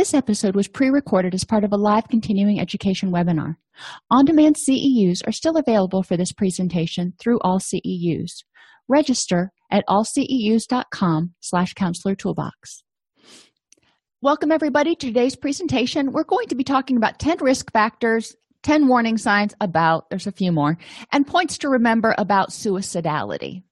This episode was pre recorded as part of a live continuing education webinar. On demand CEUs are still available for this presentation through all CEUs. Register at allceus.com slash counselor toolbox. Welcome, everybody, to today's presentation. We're going to be talking about 10 risk factors, 10 warning signs about, there's a few more, and points to remember about suicidality.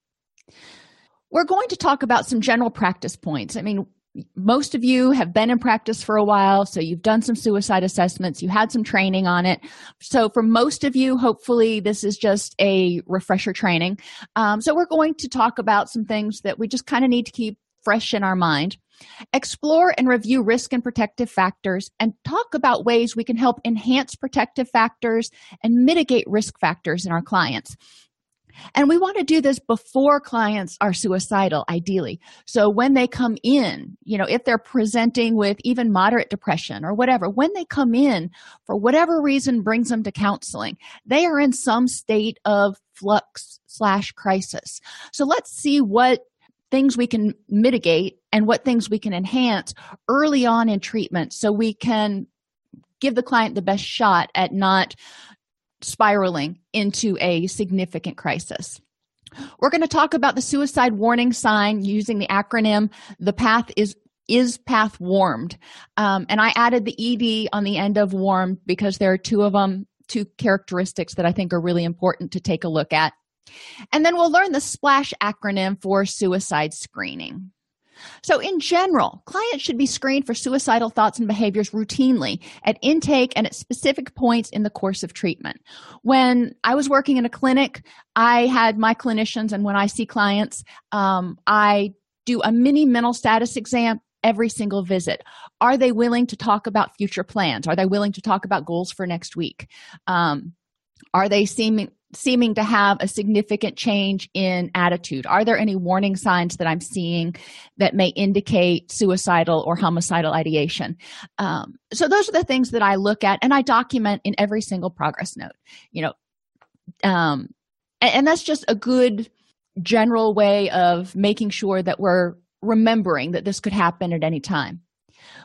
We're going to talk about some general practice points. I mean, most of you have been in practice for a while, so you've done some suicide assessments, you had some training on it. So, for most of you, hopefully, this is just a refresher training. Um, so, we're going to talk about some things that we just kind of need to keep fresh in our mind. Explore and review risk and protective factors and talk about ways we can help enhance protective factors and mitigate risk factors in our clients. And we want to do this before clients are suicidal, ideally. So when they come in, you know, if they're presenting with even moderate depression or whatever, when they come in, for whatever reason brings them to counseling, they are in some state of flux slash crisis. So let's see what things we can mitigate and what things we can enhance early on in treatment so we can give the client the best shot at not spiraling into a significant crisis. We're going to talk about the suicide warning sign using the acronym the path is is path warmed. Um, and i added the ed on the end of warmed because there are two of them two characteristics that i think are really important to take a look at. And then we'll learn the splash acronym for suicide screening so, in general, clients should be screened for suicidal thoughts and behaviors routinely at intake and at specific points in the course of treatment. When I was working in a clinic, I had my clinicians, and when I see clients, um, I do a mini mental status exam every single visit. Are they willing to talk about future plans? Are they willing to talk about goals for next week? Um, are they seeming seeming to have a significant change in attitude. Are there any warning signs that i'm seeing that may indicate suicidal or homicidal ideation? Um, so those are the things that i look at and i document in every single progress note you know. Um, and, and that's just a good general way of making sure that we're remembering that this could happen at any time.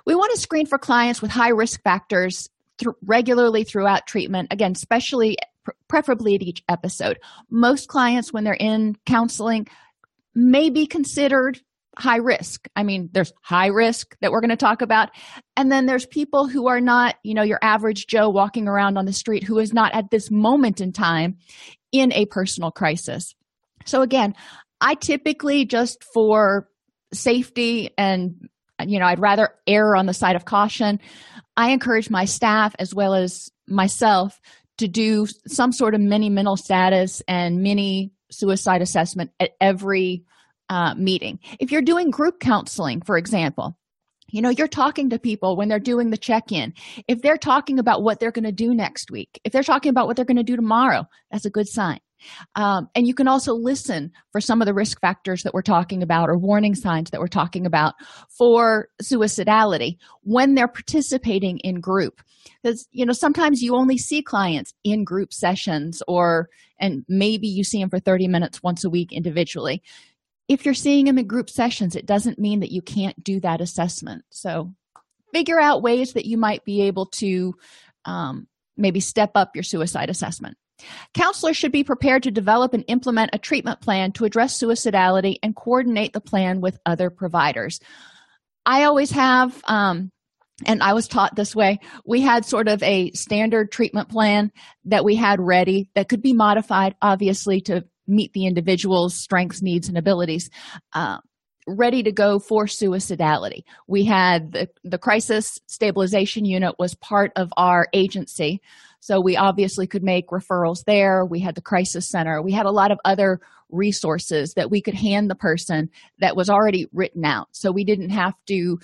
We want to screen for clients with high risk factors th- regularly throughout treatment again especially preferably at each episode. Most clients, when they're in counseling, may be considered high risk. I mean, there's high risk that we're going to talk about. And then there's people who are not, you know, your average Joe walking around on the street who is not at this moment in time in a personal crisis. So, again, I typically just for safety and, you know, I'd rather err on the side of caution. I encourage my staff as well as myself to do some sort of mini mental status and mini suicide assessment at every uh, meeting. If you're doing group counseling, for example, you know, you're talking to people when they're doing the check in. If they're talking about what they're going to do next week, if they're talking about what they're going to do tomorrow, that's a good sign. Um, and you can also listen for some of the risk factors that we're talking about or warning signs that we're talking about for suicidality when they're participating in group. Because you know sometimes you only see clients in group sessions or and maybe you see them for 30 minutes once a week individually. If you're seeing them in group sessions it doesn't mean that you can't do that assessment. So figure out ways that you might be able to um, maybe step up your suicide assessment Counselors should be prepared to develop and implement a treatment plan to address suicidality and coordinate the plan with other providers. I always have, um, and I was taught this way, we had sort of a standard treatment plan that we had ready that could be modified, obviously, to meet the individual's strengths, needs, and abilities. Uh, ready to go for suicidality. We had the, the crisis stabilization unit was part of our agency. So we obviously could make referrals there. We had the crisis center. We had a lot of other resources that we could hand the person that was already written out. So we didn't have to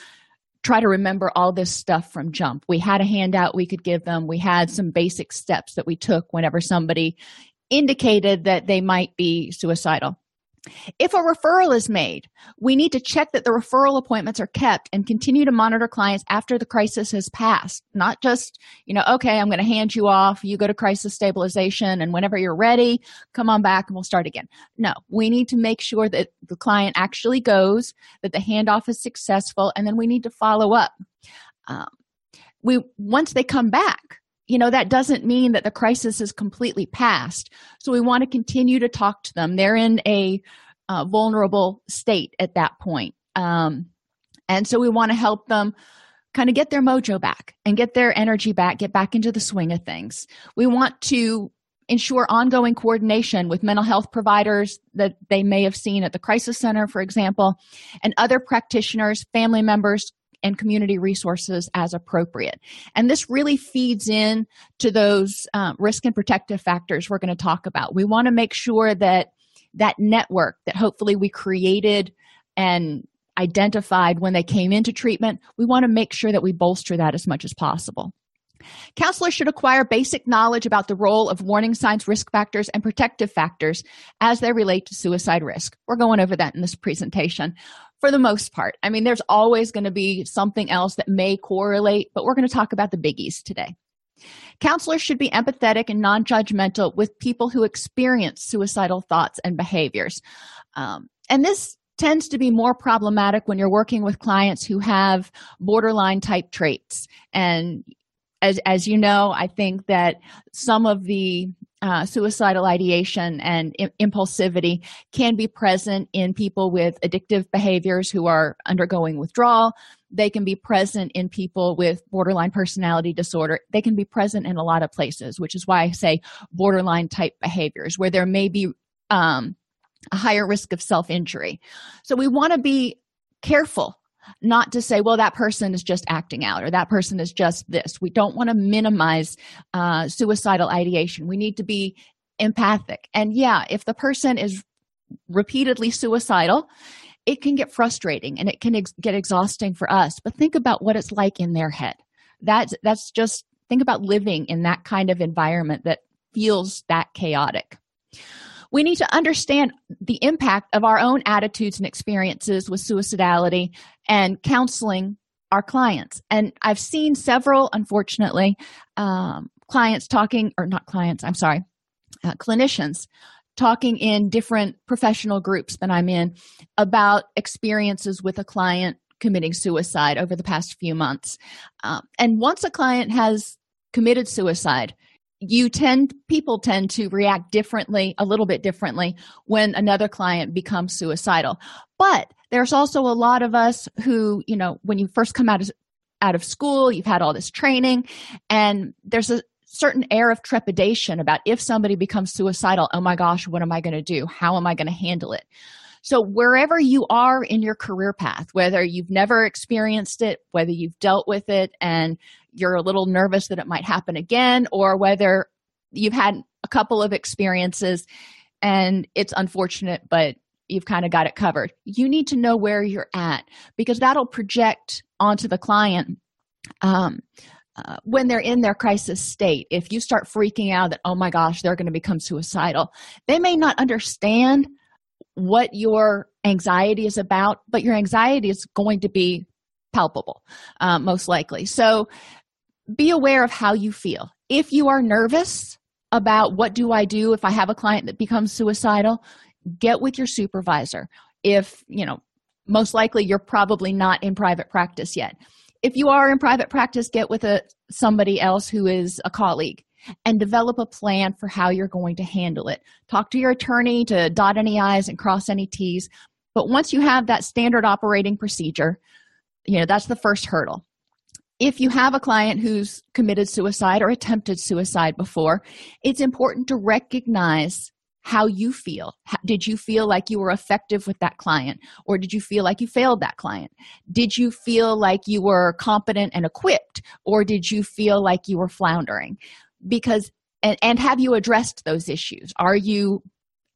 try to remember all this stuff from jump. We had a handout we could give them. We had some basic steps that we took whenever somebody indicated that they might be suicidal. If a referral is made, we need to check that the referral appointments are kept and continue to monitor clients after the crisis has passed. Not just, you know, okay, I'm going to hand you off, you go to crisis stabilization, and whenever you're ready, come on back and we'll start again. No, we need to make sure that the client actually goes, that the handoff is successful, and then we need to follow up. Um, we once they come back, you know that doesn't mean that the crisis is completely past. So we want to continue to talk to them. They're in a uh, vulnerable state at that point. Um, and so we want to help them kind of get their mojo back and get their energy back get back into the swing of things. We want to ensure ongoing coordination with mental health providers that they may have seen at the crisis center for example and other practitioners family members and community resources as appropriate. And this really feeds in to those uh, risk and protective factors we're going to talk about. We want to make sure that that network that hopefully we created and identified when they came into treatment, we want to make sure that we bolster that as much as possible. Counselors should acquire basic knowledge about the role of warning signs, risk factors, and protective factors as they relate to suicide risk. We're going over that in this presentation for the most part. I mean, there's always going to be something else that may correlate, but we're going to talk about the biggies today. Counselors should be empathetic and non judgmental with people who experience suicidal thoughts and behaviors. Um, and this tends to be more problematic when you're working with clients who have borderline type traits and as as you know i think that some of the uh, suicidal ideation and I- impulsivity can be present in people with addictive behaviors who are undergoing withdrawal. They can be present in people with borderline personality disorder. They can be present in a lot of places which is why i say borderline type behaviors where there may be um, a higher risk of self-injury. So we want to be careful not to say well that person is just acting out or that person is just this. We don't want to minimize uh, suicidal ideation. We need to be empathic. And yeah if the person is repeatedly suicidal it can get frustrating and it can ex- get exhausting for us. But think about what it's like in their head. That's that's just think about living in that kind of environment that feels that chaotic we need to understand the impact of our own attitudes and experiences with suicidality and counseling our clients. And I've seen several, unfortunately, um, clients talking, or not clients, I'm sorry, uh, clinicians talking in different professional groups that I'm in about experiences with a client committing suicide over the past few months. Um, and once a client has committed suicide, you tend people tend to react differently a little bit differently when another client becomes suicidal. But there's also a lot of us who you know when you first come out of out of school you've had all this training and there's a certain air of trepidation about if somebody becomes suicidal oh my gosh what am i going to do? How am i going to handle it? So wherever you are in your career path whether you've never experienced it whether you've dealt with it and you're a little nervous that it might happen again or whether you've had a couple of experiences and it's unfortunate but you've kind of got it covered. You need to know where you're at because that'll project onto the client um, uh, when they're in their crisis state. If you start freaking out that oh my gosh they're going to become suicidal they may not understand what your anxiety is about but your anxiety is going to be palpable uh, most likely. So be aware of how you feel if you are nervous about what do i do if i have a client that becomes suicidal get with your supervisor if you know most likely you're probably not in private practice yet if you are in private practice get with a somebody else who is a colleague and develop a plan for how you're going to handle it. Talk to your attorney to dot any I's and cross any T's. But once you have that standard operating procedure, you know, that's the first hurdle. If you have a client who's committed suicide or attempted suicide before, it's important to recognize how you feel. Did you feel like you were effective with that client? Or did you feel like you failed that client? Did you feel like you were competent and equipped? Or did you feel like you were floundering? because and, and have you addressed those issues are you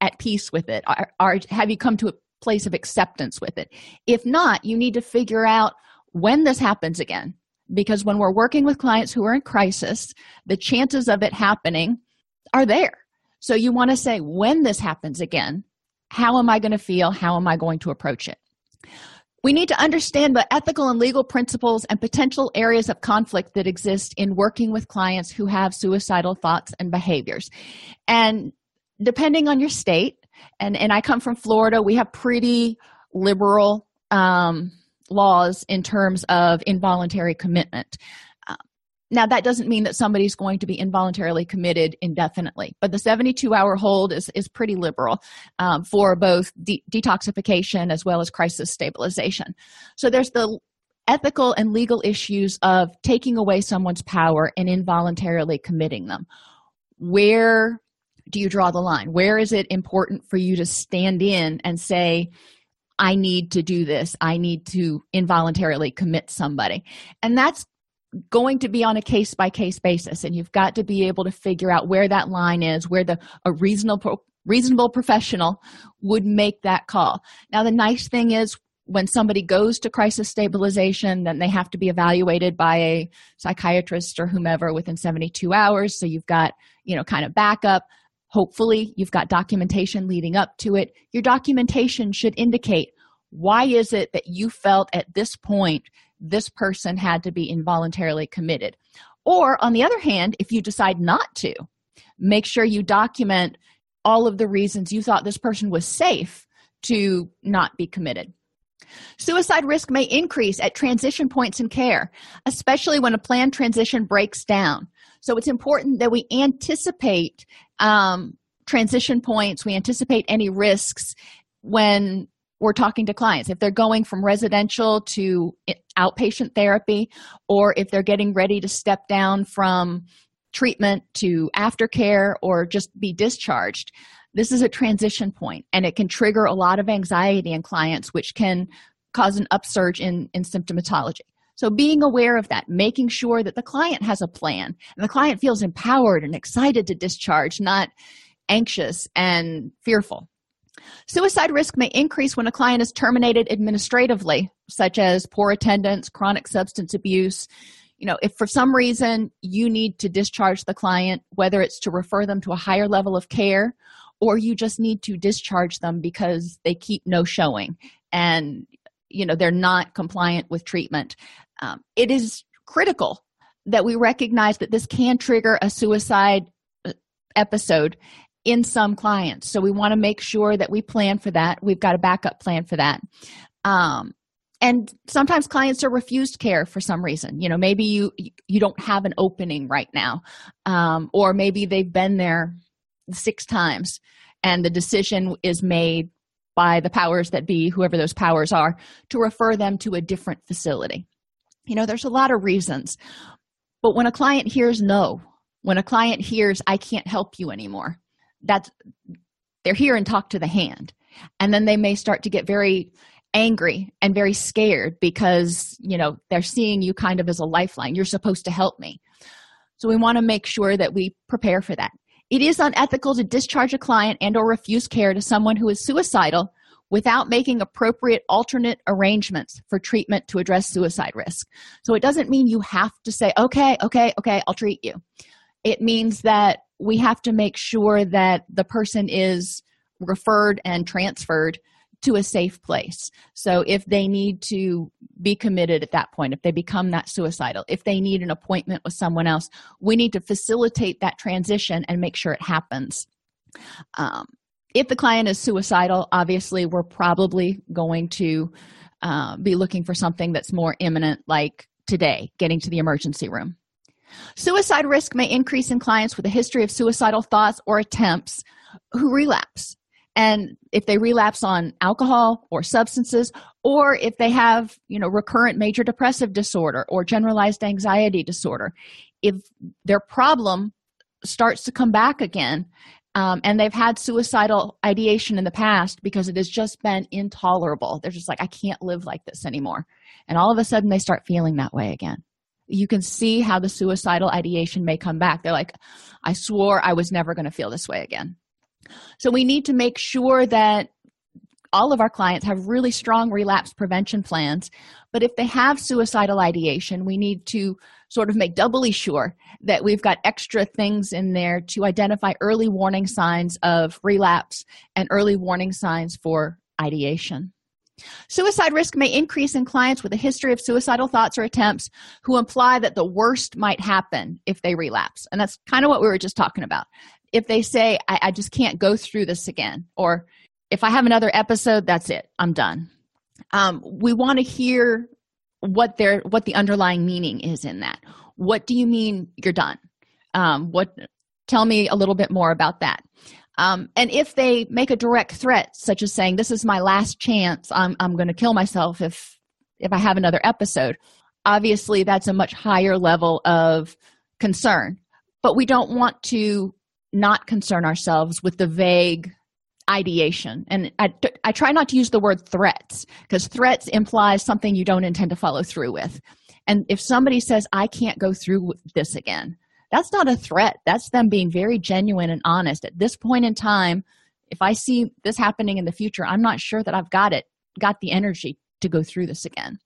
at peace with it are, are have you come to a place of acceptance with it if not you need to figure out when this happens again because when we're working with clients who are in crisis the chances of it happening are there. So you want to say when this happens again how am i going to feel? How am i going to approach it? We need to understand the ethical and legal principles and potential areas of conflict that exist in working with clients who have suicidal thoughts and behaviors. And depending on your state, and, and I come from Florida, we have pretty liberal um, laws in terms of involuntary commitment. Now, that doesn't mean that somebody's going to be involuntarily committed indefinitely, but the 72 hour hold is, is pretty liberal um, for both de- detoxification as well as crisis stabilization. So there's the ethical and legal issues of taking away someone's power and involuntarily committing them. Where do you draw the line? Where is it important for you to stand in and say, I need to do this. I need to involuntarily commit somebody. And that's going to be on a case by case basis and you've got to be able to figure out where that line is where the a reasonable reasonable professional would make that call now the nice thing is when somebody goes to crisis stabilization then they have to be evaluated by a psychiatrist or whomever within 72 hours so you've got you know kind of backup hopefully you've got documentation leading up to it your documentation should indicate why is it that you felt at this point this person had to be involuntarily committed. Or, on the other hand, if you decide not to, make sure you document all of the reasons you thought this person was safe to not be committed. Suicide risk may increase at transition points in care, especially when a planned transition breaks down. So it's important that we anticipate um, transition points, we anticipate any risks when we're talking to clients. If they're going from residential to outpatient therapy or if they're getting ready to step down from treatment to aftercare or just be discharged this is a transition point and it can trigger a lot of anxiety in clients which can cause an upsurge in, in symptomatology so being aware of that making sure that the client has a plan and the client feels empowered and excited to discharge not anxious and fearful Suicide risk may increase when a client is terminated administratively, such as poor attendance, chronic substance abuse. You know, if for some reason you need to discharge the client, whether it's to refer them to a higher level of care or you just need to discharge them because they keep no showing and you know they're not compliant with treatment. Um, it is critical that we recognize that this can trigger a suicide uh, episode in some clients. So we want to make sure that we plan for that. We've got a backup plan for that. Um, and sometimes clients are refused care for some reason. You know maybe you you don't have an opening right now. Um, or maybe they've been there six times and the decision is made by the powers that be whoever those powers are to refer them to a different facility. You know there's a lot of reasons but when a client hears no when a client hears i can't help you anymore that's they're here and talk to the hand. And then they may start to get very angry and very scared because you know they're seeing you kind of as a lifeline. You're supposed to help me. So we want to make sure that we prepare for that it is unethical to discharge a client and or refuse care to someone who is suicidal without making appropriate alternate arrangements for treatment to address suicide risk. So it doesn't mean you have to say okay okay okay i'll treat you. It means that we have to make sure that the person is referred and transferred to a safe place. So if they need to be committed at that point, if they become that suicidal, if they need an appointment with someone else, we need to facilitate that transition and make sure it happens. Um, if the client is suicidal, obviously we're probably going to uh, be looking for something that's more imminent, like today, getting to the emergency room. Suicide risk may increase in clients with a history of suicidal thoughts or attempts who relapse. And if they relapse on alcohol or substances, or if they have, you know, recurrent major depressive disorder or generalized anxiety disorder, if their problem starts to come back again um, and they've had suicidal ideation in the past because it has just been intolerable. They're just like, I can't live like this anymore. And all of a sudden, they start feeling that way again. You can see how the suicidal ideation may come back. They're like, I swore I was never going to feel this way again. So, we need to make sure that all of our clients have really strong relapse prevention plans. But if they have suicidal ideation, we need to sort of make doubly sure that we've got extra things in there to identify early warning signs of relapse and early warning signs for ideation. Suicide risk may increase in clients with a history of suicidal thoughts or attempts who imply that the worst might happen if they relapse. And that's kind of what we were just talking about. If they say, I, I just can't go through this again, or if I have another episode, that's it, I'm done. Um, we want to hear what their what the underlying meaning is in that. What do you mean you're done? Um, what tell me a little bit more about that. Um, and if they make a direct threat such as saying this is my last chance. I'm, I'm going to kill myself if if i have another episode obviously that's a much higher level of concern. But we don't want to not concern ourselves with the vague ideation. And I, I try not to use the word threats because threats implies something you don't intend to follow through with. And if somebody says i can't go through this again that's not a threat. That's them being very genuine and honest. At this point in time if i see this happening in the future i'm not sure that i've got it got the energy to go through this again.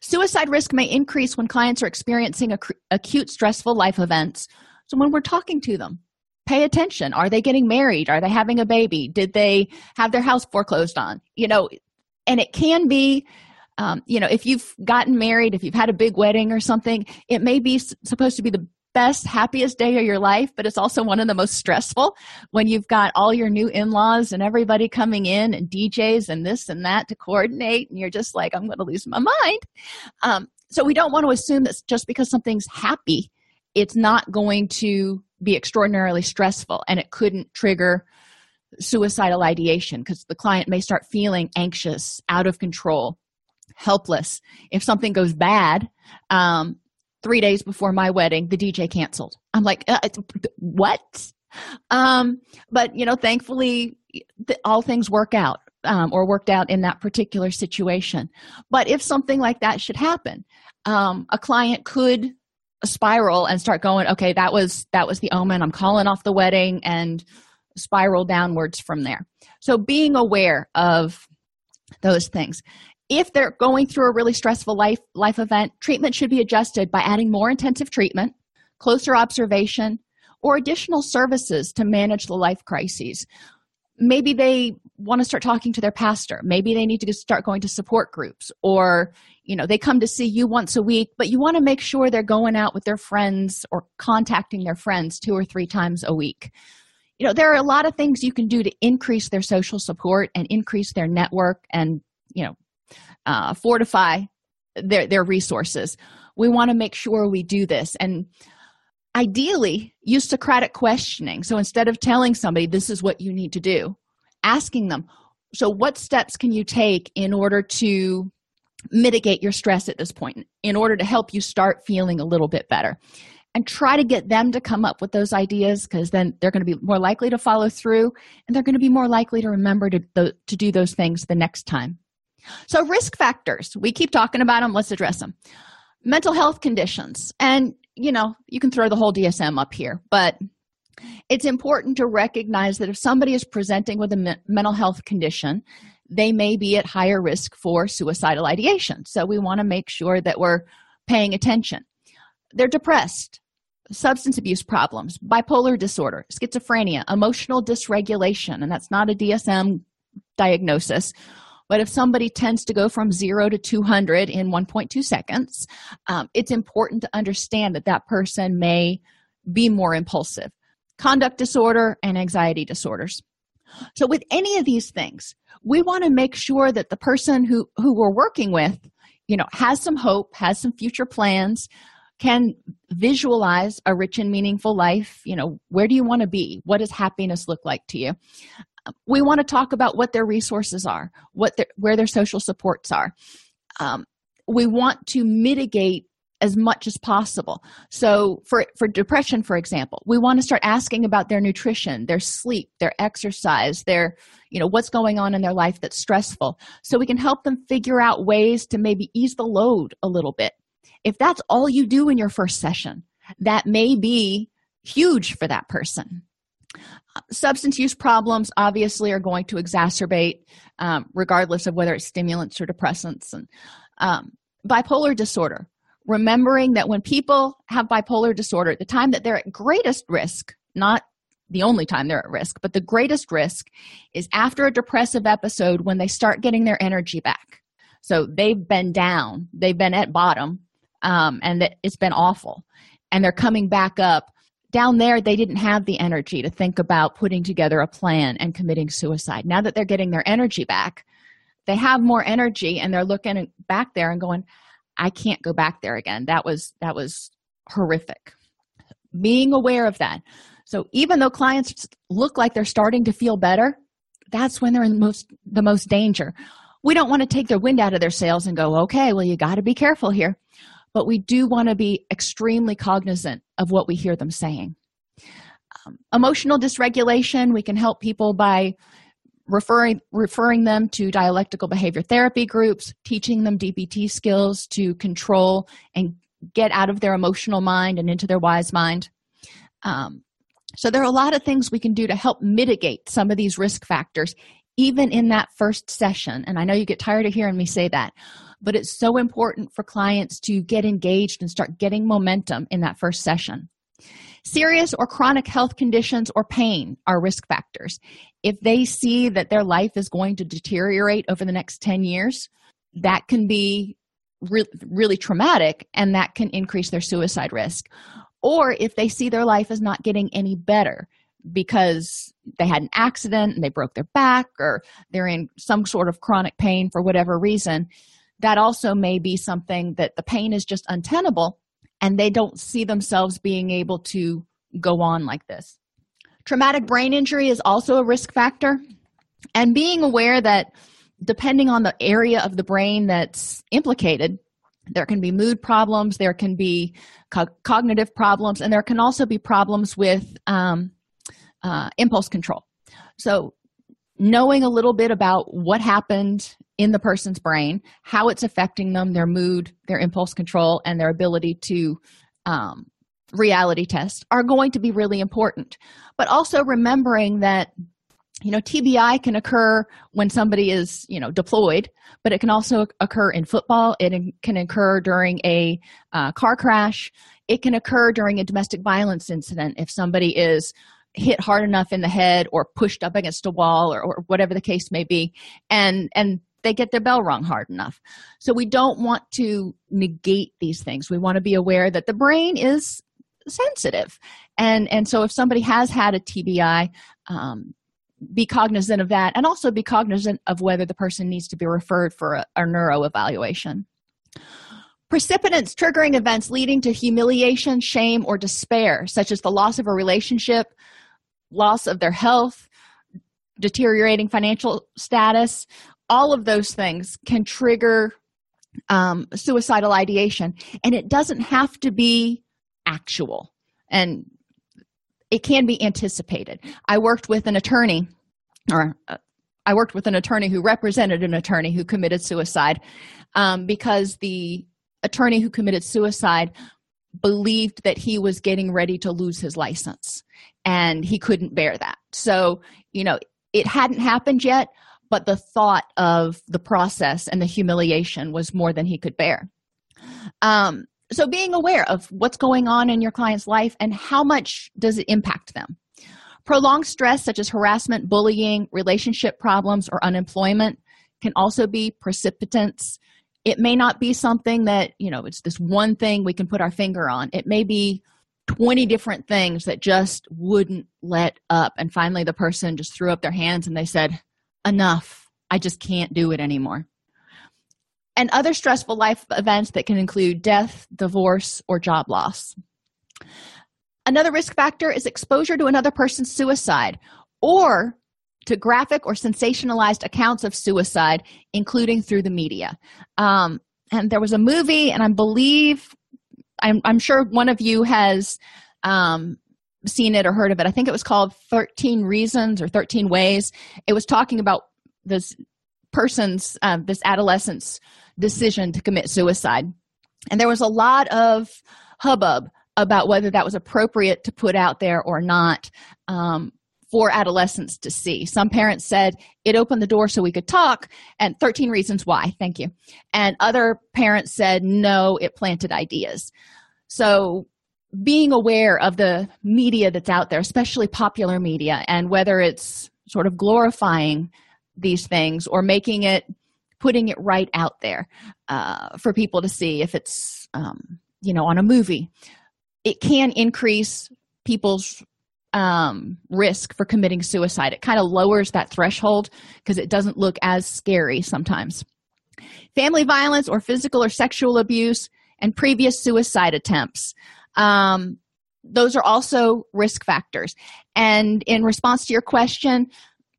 Suicide risk may increase when clients are experiencing ac- acute stressful life events. So when we're talking to them pay attention. Are they getting married? Are they having a baby? Did they have their house foreclosed on? You know and it can be um, you know if you've gotten married if you've had a big wedding or something it may be supposed to be the best happiest day of your life but it's also one of the most stressful when you've got all your new in-laws and everybody coming in and djs and this and that to coordinate and you're just like i'm going to lose my mind. Um, so we don't want to assume that just because something's happy it's not going to be extraordinarily stressful and it couldn't trigger suicidal ideation because the client may start feeling anxious out of control helpless. If something goes bad um, three days before my wedding the dj canceled. I'm like uh, what? Um, but you know thankfully th- all things work out um, or worked out in that particular situation. But if something like that should happen um, a client could spiral and start going okay that was that was the omen. I'm calling off the wedding and spiral downwards from there. So being aware of those things. If they're going through a really stressful life life event treatment should be adjusted by adding more intensive treatment closer observation or additional services to manage the life crises maybe they want to start talking to their pastor. Maybe they need to start going to support groups or you know they come to see you once a week but you want to make sure they're going out with their friends or contacting their friends two or three times a week. You know there are a lot of things you can do to increase their social support and increase their network and you know uh, fortify their their resources. We want to make sure we do this. And ideally use socratic questioning. So instead of telling somebody this is what you need to do asking them so what steps can you take in order to mitigate your stress at this point in order to help you start feeling a little bit better? And try to get them to come up with those ideas because then they're going to be more likely to follow through and they're going to be more likely to remember to, to do those things the next time. So risk factors. We keep talking about them let's address them mental health conditions. And you know you can throw the whole dsm up here but it's important to recognize that if somebody is presenting with a me- mental health condition they may be at higher risk for suicidal ideation. So we want to make sure that we're paying attention. They're depressed substance abuse problems bipolar disorder schizophrenia emotional dysregulation and that's not a dsm diagnosis but if somebody tends to go from 0 to 200 in 1.2 seconds um, it's important to understand that that person may be more impulsive. Conduct disorder and anxiety disorders. So with any of these things we want to make sure that the person who who we're working with you know has some hope has some future plans can visualize a rich and meaningful life. You know where do you want to be? What does happiness look like to you we want to talk about what their resources are what their, where their social supports are. Um, we want to mitigate as much as possible. So for for depression for example we want to start asking about their nutrition their sleep their exercise their you know what's going on in their life that's stressful. So we can help them figure out ways to maybe ease the load a little bit. If that's all you do in your first session that may be huge for that person substance use problems obviously are going to exacerbate um, regardless of whether it's stimulants or depressants. And um, bipolar disorder remembering that when people have bipolar disorder the time that they're at greatest risk not the only time they're at risk but the greatest risk is after a depressive episode when they start getting their energy back. So they've been down they've been at bottom um, and it's been awful. And they're coming back up down there they didn't have the energy to think about putting together a plan and committing suicide. Now that they're getting their energy back they have more energy and they're looking back there and going i can't go back there again. That was that was horrific. Being aware of that. So even though clients look like they're starting to feel better that's when they're in the most the most danger. We don't want to take their wind out of their sails and go okay well you got to be careful here. But we do want to be extremely cognizant of what we hear them saying. Um, emotional dysregulation we can help people by referring referring them to dialectical behavior therapy groups teaching them dbt skills to control and get out of their emotional mind and into their wise mind. Um, so there are a lot of things we can do to help mitigate some of these risk factors even in that first session. And i know you get tired of hearing me say that but it's so important for clients to get engaged and start getting momentum in that first session. Serious or chronic health conditions or pain are risk factors. If they see that their life is going to deteriorate over the next 10 years, that can be re- really traumatic and that can increase their suicide risk. Or if they see their life is not getting any better because they had an accident and they broke their back or they're in some sort of chronic pain for whatever reason, that also may be something that the pain is just untenable and they don't see themselves being able to go on like this. Traumatic brain injury is also a risk factor, and being aware that depending on the area of the brain that's implicated, there can be mood problems, there can be co- cognitive problems, and there can also be problems with um, uh, impulse control. So, knowing a little bit about what happened in the person's brain, how it's affecting them, their mood, their impulse control, and their ability to um, reality test are going to be really important. But also remembering that you know tbi can occur when somebody is you know deployed but it can also occur in football it can occur during a uh, car crash it can occur during a domestic violence incident if somebody is hit hard enough in the head or pushed up against a wall or, or whatever the case may be and and they get their bell rung hard enough. So we don't want to negate these things. We want to be aware that the brain is sensitive. And and so if somebody has had a TBI, um, be cognizant of that and also be cognizant of whether the person needs to be referred for a, a neuro evaluation. Precipitants triggering events leading to humiliation, shame, or despair, such as the loss of a relationship, loss of their health, deteriorating financial status, all of those things can trigger um, suicidal ideation. And it doesn't have to be actual. And it can be anticipated. I worked with an attorney or uh, i worked with an attorney who represented an attorney who committed suicide um, because the attorney who committed suicide believed that he was getting ready to lose his license and he couldn't bear that. So you know it hadn't happened yet but the thought of the process and the humiliation was more than he could bear. Um, so being aware of what's going on in your client's life and how much does it impact them? Prolonged stress such as harassment bullying relationship problems or unemployment can also be precipitants it may not be something that you know it's this one thing we can put our finger on. It may be 20 different things that just wouldn't let up. And finally the person just threw up their hands and they said enough. I just can't do it anymore. And other stressful life events that can include death, divorce, or job loss. Another risk factor is exposure to another person's suicide or to graphic or sensationalized accounts of suicide, including through the media. Um, and there was a movie, and I believe, I'm, I'm sure one of you has um, seen it or heard of it. I think it was called 13 Reasons or 13 Ways. It was talking about this person's, uh, this adolescent's decision to commit suicide. And there was a lot of hubbub about whether that was appropriate to put out there or not um, for adolescents to see. Some parents said it opened the door so we could talk, and 13 reasons why. Thank you. And other parents said no, it planted ideas. So, being aware of the media that's out there, especially popular media, and whether it's sort of glorifying these things or making it putting it right out there uh, for people to see if it's um, you know on a movie it can increase people's um, risk for committing suicide. It kind of lowers that threshold because it doesn't look as scary sometimes. Family violence or physical or sexual abuse and previous suicide attempts um, those are also risk factors. And in response to your question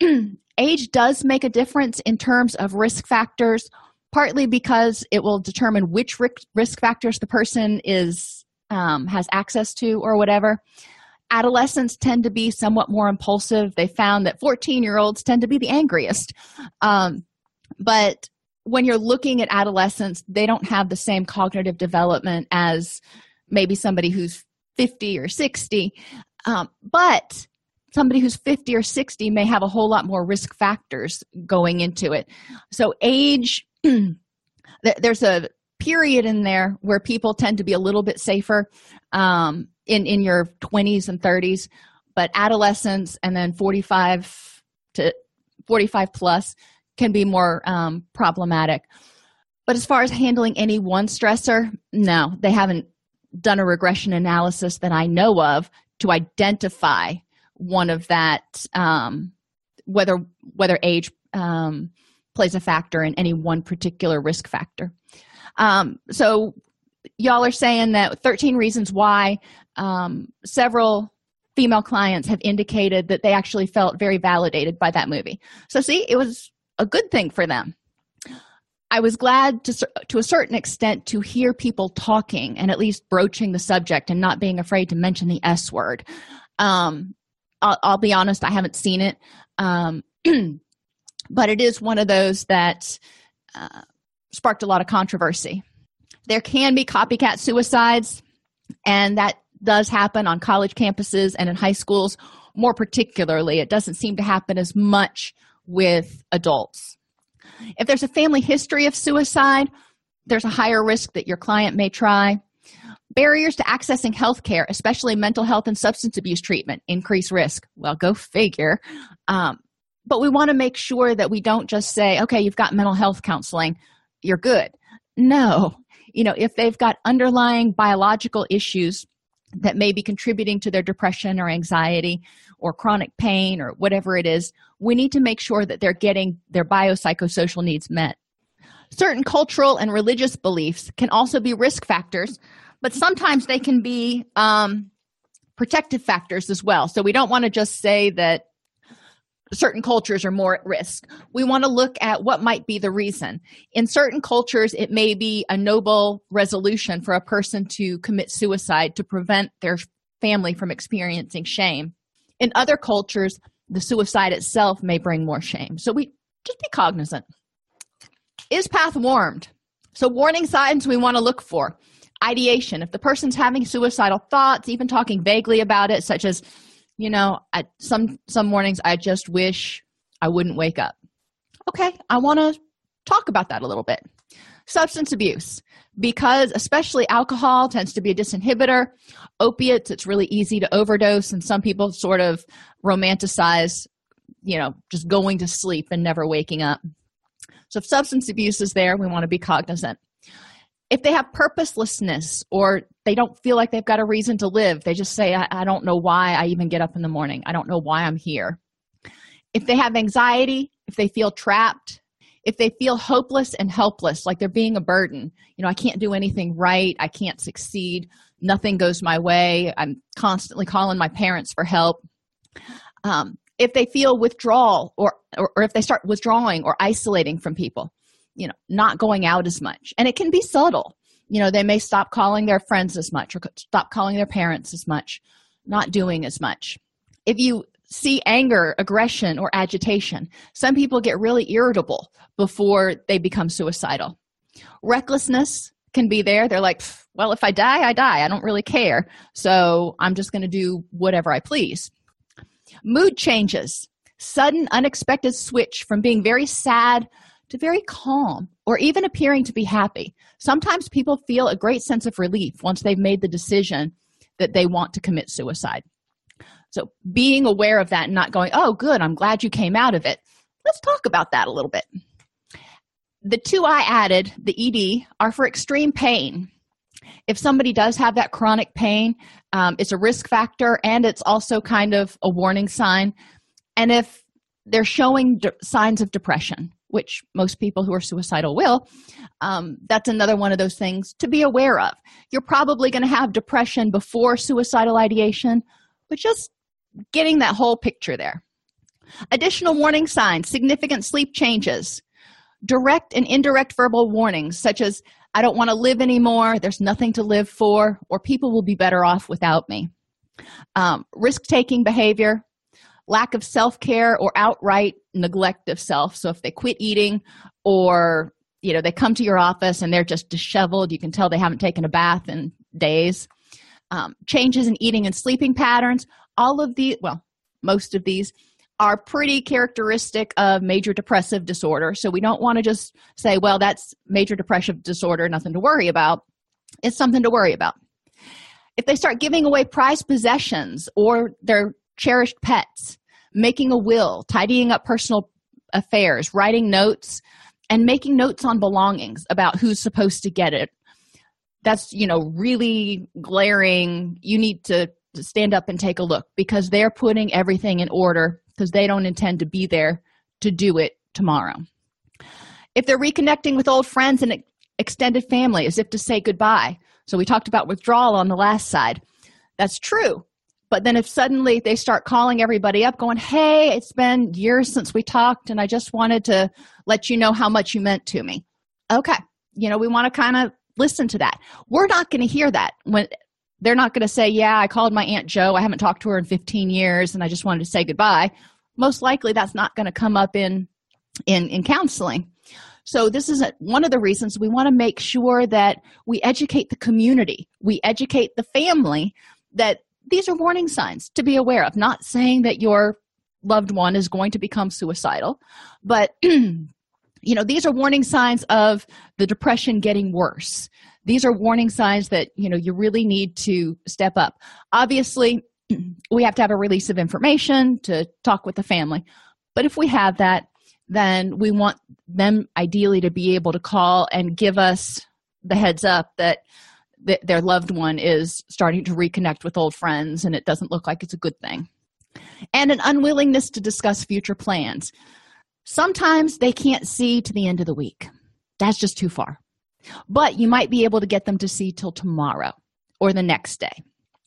age does make a difference in terms of risk factors partly because it will determine which risk factors the person is um, has access to or whatever adolescents tend to be somewhat more impulsive. They found that 14 year olds tend to be the angriest. Um, but when you're looking at adolescents they don't have the same cognitive development as maybe somebody who's 50 or 60 um, but somebody who's 50 or 60 may have a whole lot more risk factors going into it. So age there's a period in there where people tend to be a little bit safer. Um, in in your 20s and 30s but adolescents and then 45 to 45 plus can be more um, problematic. But as far as handling any one stressor no they haven't done a regression analysis that i know of to identify one of that um, whether whether age um, plays a factor in any one particular risk factor. Um, so y'all are saying that 13 reasons why um, several female clients have indicated that they actually felt very validated by that movie so see it was a good thing for them i was glad to to a certain extent to hear people talking and at least broaching the subject and not being afraid to mention the s word um, I'll, I'll be honest, I haven't seen it. Um, but it is one of those that uh, sparked a lot of controversy. There can be copycat suicides, and that does happen on college campuses and in high schools more particularly. It doesn't seem to happen as much with adults. If there's a family history of suicide, there's a higher risk that your client may try. Barriers to accessing health care, especially mental health and substance abuse treatment, increase risk. Well, go figure. Um, but we want to make sure that we don't just say, okay, you've got mental health counseling, you're good. No. You know, if they've got underlying biological issues that may be contributing to their depression or anxiety or chronic pain or whatever it is, we need to make sure that they're getting their biopsychosocial needs met. Certain cultural and religious beliefs can also be risk factors but sometimes they can be um, protective factors as well. So we don't want to just say that certain cultures are more at risk. We want to look at what might be the reason. In certain cultures, it may be a noble resolution for a person to commit suicide to prevent their family from experiencing shame. In other cultures, the suicide itself may bring more shame. So we just be cognizant. Is path warmed? So, warning signs we want to look for ideation if the person's having suicidal thoughts even talking vaguely about it such as you know at some some mornings i just wish i wouldn't wake up. Okay i want to talk about that a little bit. Substance abuse. Because especially alcohol tends to be a disinhibitor. Opiates it's really easy to overdose and some people sort of romanticize you know just going to sleep and never waking up. So if substance abuse is there we want to be cognizant. If they have purposelessness or they don't feel like they've got a reason to live. They just say I, I, don't know why i even get up in the morning. I don't know why i'm here. If they have anxiety if they feel trapped if they feel hopeless and helpless like they're being a burden you know i can't do anything right. I can't succeed. Nothing goes my way. I'm constantly calling my parents for help. Um, if they feel withdrawal or, or or if they start withdrawing or isolating from people you know not going out as much. And it can be subtle you know they may stop calling their friends as much or stop calling their parents as much not doing as much. If you see anger aggression or agitation some people get really irritable before they become suicidal. Recklessness can be there. They're like well if i die i die. I don't really care. So i'm just going to do whatever i please. Mood changes. Sudden unexpected switch from being very sad to very calm or even appearing to be happy. Sometimes people feel a great sense of relief once they've made the decision that they want to commit suicide. So being aware of that and not going oh good i'm glad you came out of it. Let's talk about that a little bit. The two i added the ed are for extreme pain. If somebody does have that chronic pain um, it's a risk factor and it's also kind of a warning sign. And if they're showing de- signs of depression which most people who are suicidal will um, that's another one of those things to be aware of. You're probably going to have depression before suicidal ideation but just getting that whole picture there. Additional warning signs significant sleep changes direct and indirect verbal warnings such as i don't want to live anymore there's nothing to live for or people will be better off without me. Um, risk-taking behavior lack of self-care or outright neglect of self. So if they quit eating or you know they come to your office and they're just disheveled you can tell they haven't taken a bath in days. Um, changes in eating and sleeping patterns all of the well most of these are pretty characteristic of major depressive disorder. So we don't want to just say well that's major depressive disorder nothing to worry about. It's something to worry about. If they start giving away prized possessions or their cherished pets making a will tidying up personal affairs writing notes and making notes on belongings about who's supposed to get it. That's you know really glaring. You need to stand up and take a look because they're putting everything in order because they don't intend to be there to do it tomorrow. If they're reconnecting with old friends and extended family as if to say goodbye. So we talked about withdrawal on the last side. That's true but then if suddenly they start calling everybody up going hey it's been years since we talked and i just wanted to let you know how much you meant to me. Okay. You know we want to kind of listen to that. We're not going to hear that when they're not going to say yeah i called my aunt joe i haven't talked to her in 15 years and i just wanted to say goodbye. Most likely that's not going to come up in in in counseling. So this is one of the reasons we want to make sure that we educate the community. We educate the family that these are warning signs to be aware of. Not saying that your loved one is going to become suicidal but you know these are warning signs of the depression getting worse. These are warning signs that you know you really need to step up. Obviously we have to have a release of information to talk with the family. But if we have that then we want them ideally to be able to call and give us the heads up that th- their loved one is starting to reconnect with old friends and it doesn't look like it's a good thing. And an unwillingness to discuss future plans. Sometimes they can't see to the end of the week. That's just too far. But you might be able to get them to see till tomorrow or the next day.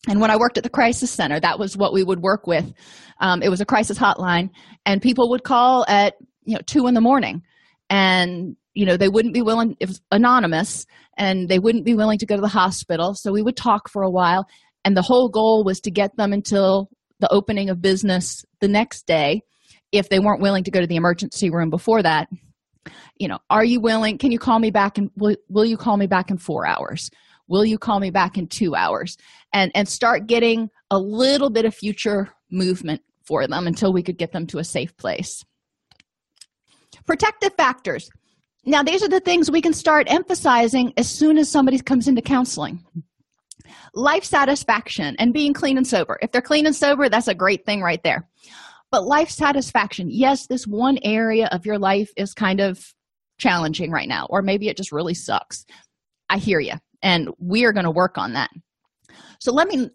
And when I worked at the crisis center, that was what we would work with. Um, it was a crisis hotline, and people would call at you know two in the morning, and you know they wouldn't be willing if anonymous and they wouldn't be willing to go to the hospital. So we would talk for a while and the whole goal was to get them until the opening of business the next day if they weren't willing to go to the emergency room before that. You know are you willing can you call me back and will, will you call me back in four hours? Will you call me back in two hours? And and start getting a little bit of future movement for them until we could get them to a safe place. Protective factors now, these are the things we can start emphasizing as soon as somebody comes into counseling. Life satisfaction and being clean and sober. If they're clean and sober, that's a great thing right there. But life satisfaction, yes, this one area of your life is kind of challenging right now, or maybe it just really sucks. I hear you, and we are going to work on that. So let me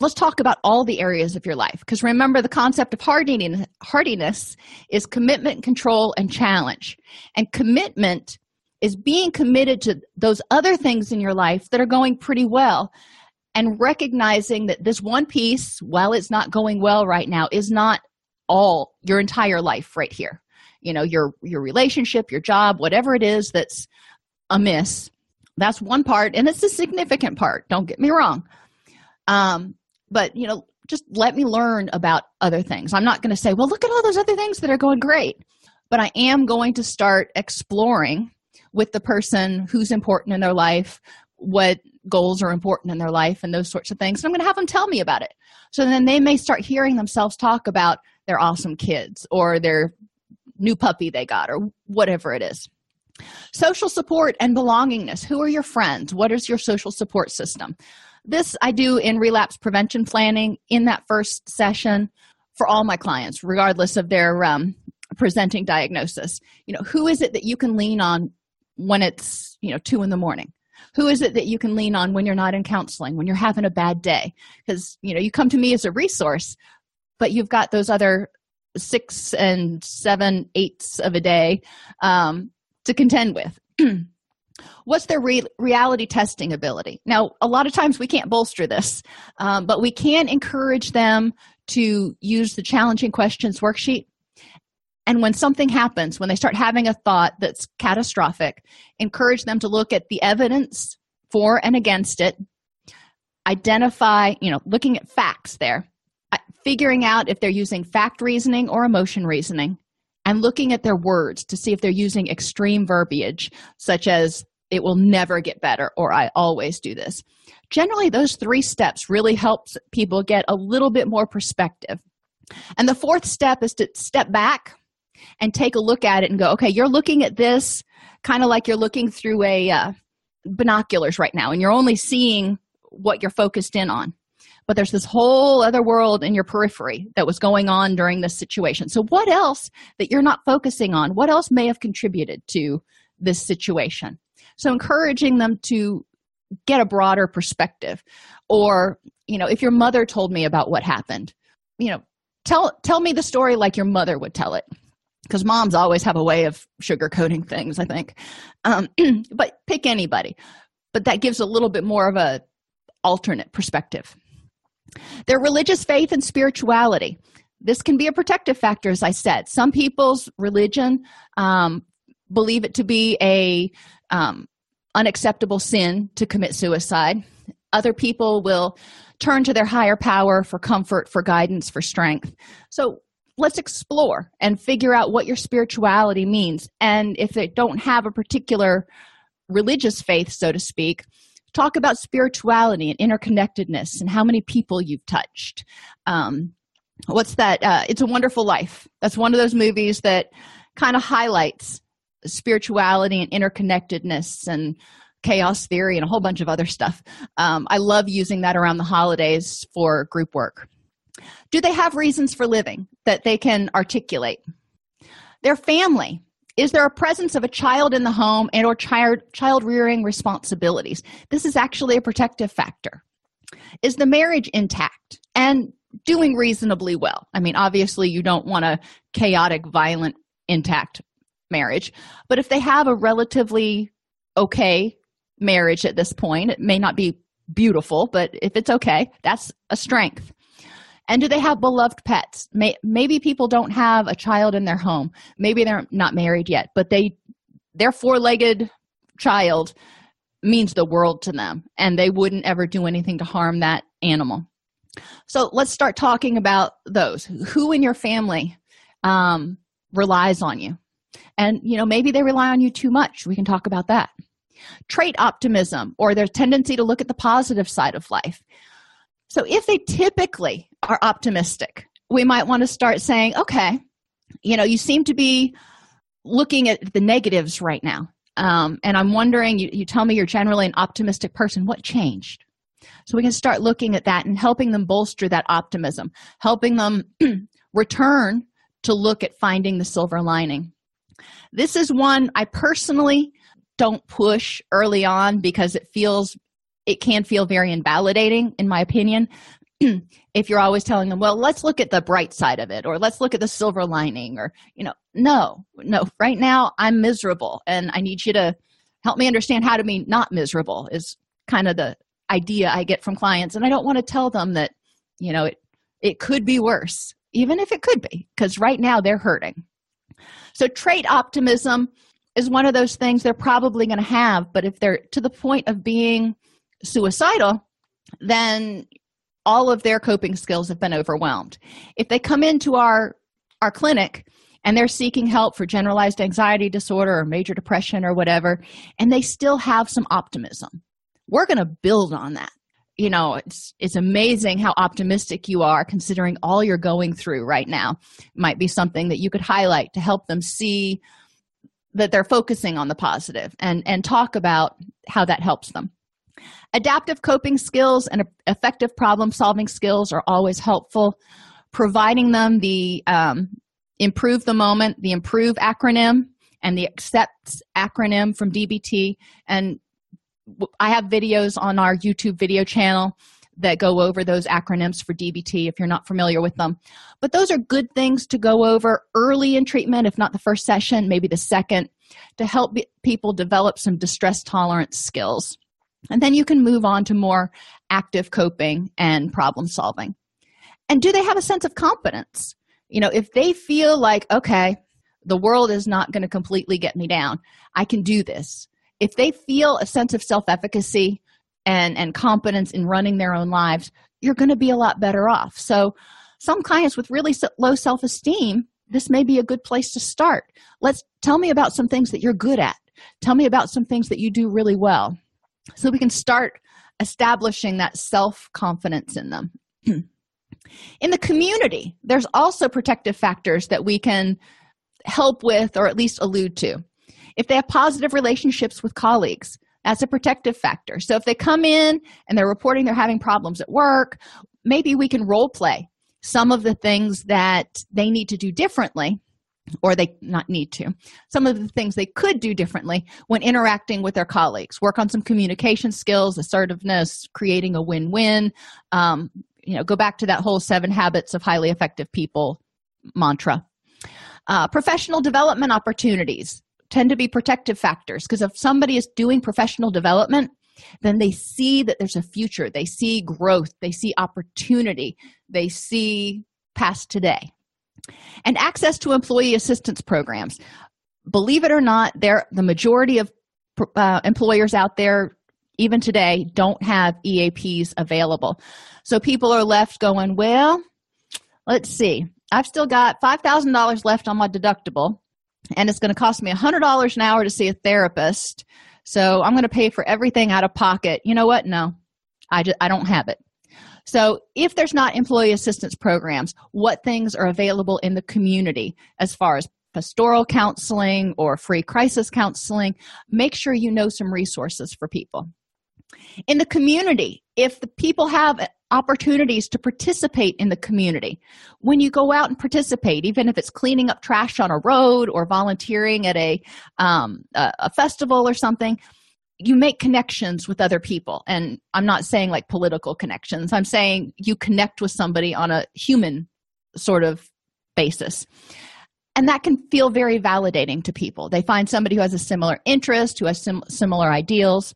let's talk about all the areas of your life. Because remember the concept of hardiness, hardiness is commitment control and challenge. And commitment is being committed to those other things in your life that are going pretty well and recognizing that this one piece while it's not going well right now is not all your entire life right here. You know your your relationship your job whatever it is that's amiss. That's one part and it's a significant part don't get me wrong. Um but you know just let me learn about other things. I'm not going to say well look at all those other things that are going great. But i am going to start exploring with the person who's important in their life what goals are important in their life and those sorts of things and i'm going to have them tell me about it. So then they may start hearing themselves talk about their awesome kids or their new puppy they got or whatever it is. Social support and belongingness. Who are your friends? What is your social support system this i do in relapse prevention planning in that first session for all my clients regardless of their um, presenting diagnosis. You know who is it that you can lean on when it's you know two in the morning? Who is it that you can lean on when you're not in counseling when you're having a bad day? Because you know you come to me as a resource but you've got those other six and seven eighths of a day um, to contend with what's their re- reality testing ability? Now a lot of times we can't bolster this um, but we can encourage them to use the challenging questions worksheet. And when something happens when they start having a thought that's catastrophic encourage them to look at the evidence for and against it. Identify you know looking at facts there. Figuring out if they're using fact reasoning or emotion reasoning and looking at their words to see if they're using extreme verbiage such as it will never get better or i always do this. Generally those three steps really helps people get a little bit more perspective. And the fourth step is to step back and take a look at it and go okay you're looking at this kind of like you're looking through a uh, binoculars right now and you're only seeing what you're focused in on. But there's this whole other world in your periphery that was going on during this situation. So what else that you're not focusing on what else may have contributed to this situation so encouraging them to get a broader perspective or you know if your mother told me about what happened you know tell tell me the story like your mother would tell it because moms always have a way of sugarcoating things i think um, but pick anybody but that gives a little bit more of a alternate perspective their religious faith and spirituality. This can be a protective factor, as I said. Some people's religion um, believe it to be a um, unacceptable sin to commit suicide. Other people will turn to their higher power for comfort, for guidance, for strength. So let's explore and figure out what your spirituality means. And if they don't have a particular religious faith, so to speak, talk about spirituality and interconnectedness and how many people you've touched um, what's that uh, it's a wonderful life that's one of those movies that kind of highlights spirituality and interconnectedness and chaos theory and a whole bunch of other stuff. Um, i love using that around the holidays for group work. Do they have reasons for living that they can articulate? Their family. Is there a presence of a child in the home and or child child rearing responsibilities? This is actually a protective factor. Is the marriage intact and doing reasonably well? I mean obviously you don't want a chaotic violent intact marriage. But if they have a relatively okay marriage at this point it may not be beautiful but if it's okay that's a strength. And do they have beloved pets? May, maybe people don't have a child in their home. Maybe they're not married yet but they their four-legged child means the world to them and they wouldn't ever do anything to harm that animal. So let's start talking about those. Who in your family um, relies on you and you know maybe they rely on you too much we can talk about that trait optimism or their tendency to look at the positive side of life so if they typically are optimistic, we might want to start saying, okay, you know, you seem to be looking at the negatives right now. Um, and I'm wondering, you, you tell me you're generally an optimistic person. What changed? So we can start looking at that and helping them bolster that optimism, helping them return to look at finding the silver lining. This is one I personally don't push early on because it feels it can feel very invalidating in my opinion. If you're always telling them well let's look at the bright side of it or let's look at the silver lining or you know no no. Right now i'm miserable and i need you to help me understand how to be not miserable is kind of the idea i get from clients and i don't want to tell them that you know it it could be worse even if it could be because right now they're hurting so trait optimism is one of those things they're probably going to have but if they're to the point of being suicidal then all of their coping skills have been overwhelmed. If they come into our our clinic and they're seeking help for generalized anxiety disorder or major depression or whatever and they still have some optimism we're going to build on that you know it's it's amazing how optimistic you are considering all you're going through right now. Might be something that you could highlight to help them see that they're focusing on the positive and and talk about how that helps them. Adaptive coping skills and effective problem solving skills are always helpful providing them the um, improve the moment the improve acronym and the accepts acronym from dbt and i have videos on our youtube video channel that go over those acronyms for dbt if you're not familiar with them. But those are good things to go over early in treatment if not the first session maybe the second to help people develop some distress tolerance skills. And then you can move on to more active coping and problem solving. And do they have a sense of competence? You know if they feel like okay the world is not going to completely get me down i can do this if they feel a sense of self-efficacy and and competence in running their own lives you're going to be a lot better off. So some clients with really low self-esteem this may be a good place to start. Let's tell me about some things that you're good at. Tell me about some things that you do really well so we can start establishing that self-confidence in them. In the community there's also protective factors that we can help with or at least allude to if they have positive relationships with colleagues that's a protective factor. So if they come in and they're reporting they're having problems at work maybe we can role play some of the things that they need to do differently or they not need to. Some of the things they could do differently when interacting with their colleagues. Work on some communication skills assertiveness creating a win-win. Um, you know go back to that whole seven habits of highly effective people mantra. Uh, professional development opportunities tend to be protective factors because if somebody is doing professional development then they see that there's a future. They see growth. They see opportunity. They see past today. And access to employee assistance programs. Believe it or not there the majority of uh, employers out there even today don't have eaps available. So people are left going well let's see. I've still got $5000 left on my deductible and it's going to cost me $100 an hour to see a therapist. So i'm going to pay for everything out of pocket. You know what? No. I just i don't have it. So if there's not employee assistance programs what things are available in the community as far as pastoral counseling or free crisis counseling? Make sure you know some resources for people. In the community if the people have opportunities to participate in the community. When you go out and participate even if it's cleaning up trash on a road or volunteering at a um, a, a festival or something you make connections with other people. And i'm not saying like political connections. I'm saying you connect with somebody on a human sort of basis. And that can feel very validating to people. They find somebody who has a similar interest who has sim- similar ideals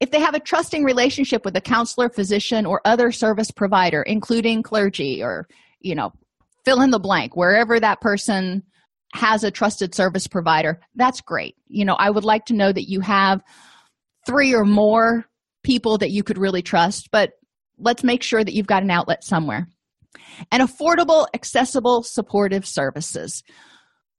if they have a trusting relationship with a counselor physician or other service provider including clergy or you know fill in the blank wherever that person has a trusted service provider that's great. You know i would like to know that you have three or more people that you could really trust but let's make sure that you've got an outlet somewhere. And affordable accessible supportive services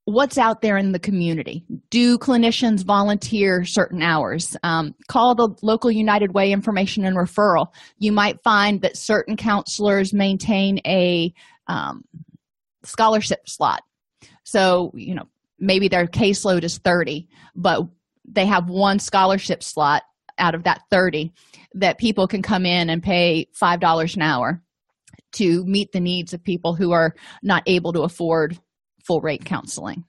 what's out there in the community? Do clinicians volunteer certain hours? Um, call the local united way information and referral. You might find that certain counselors maintain a um, scholarship slot. So you know maybe their caseload is 30 but they have one scholarship slot out of that 30 that people can come in and pay $5 an hour to meet the needs of people who are not able to afford full rate counseling.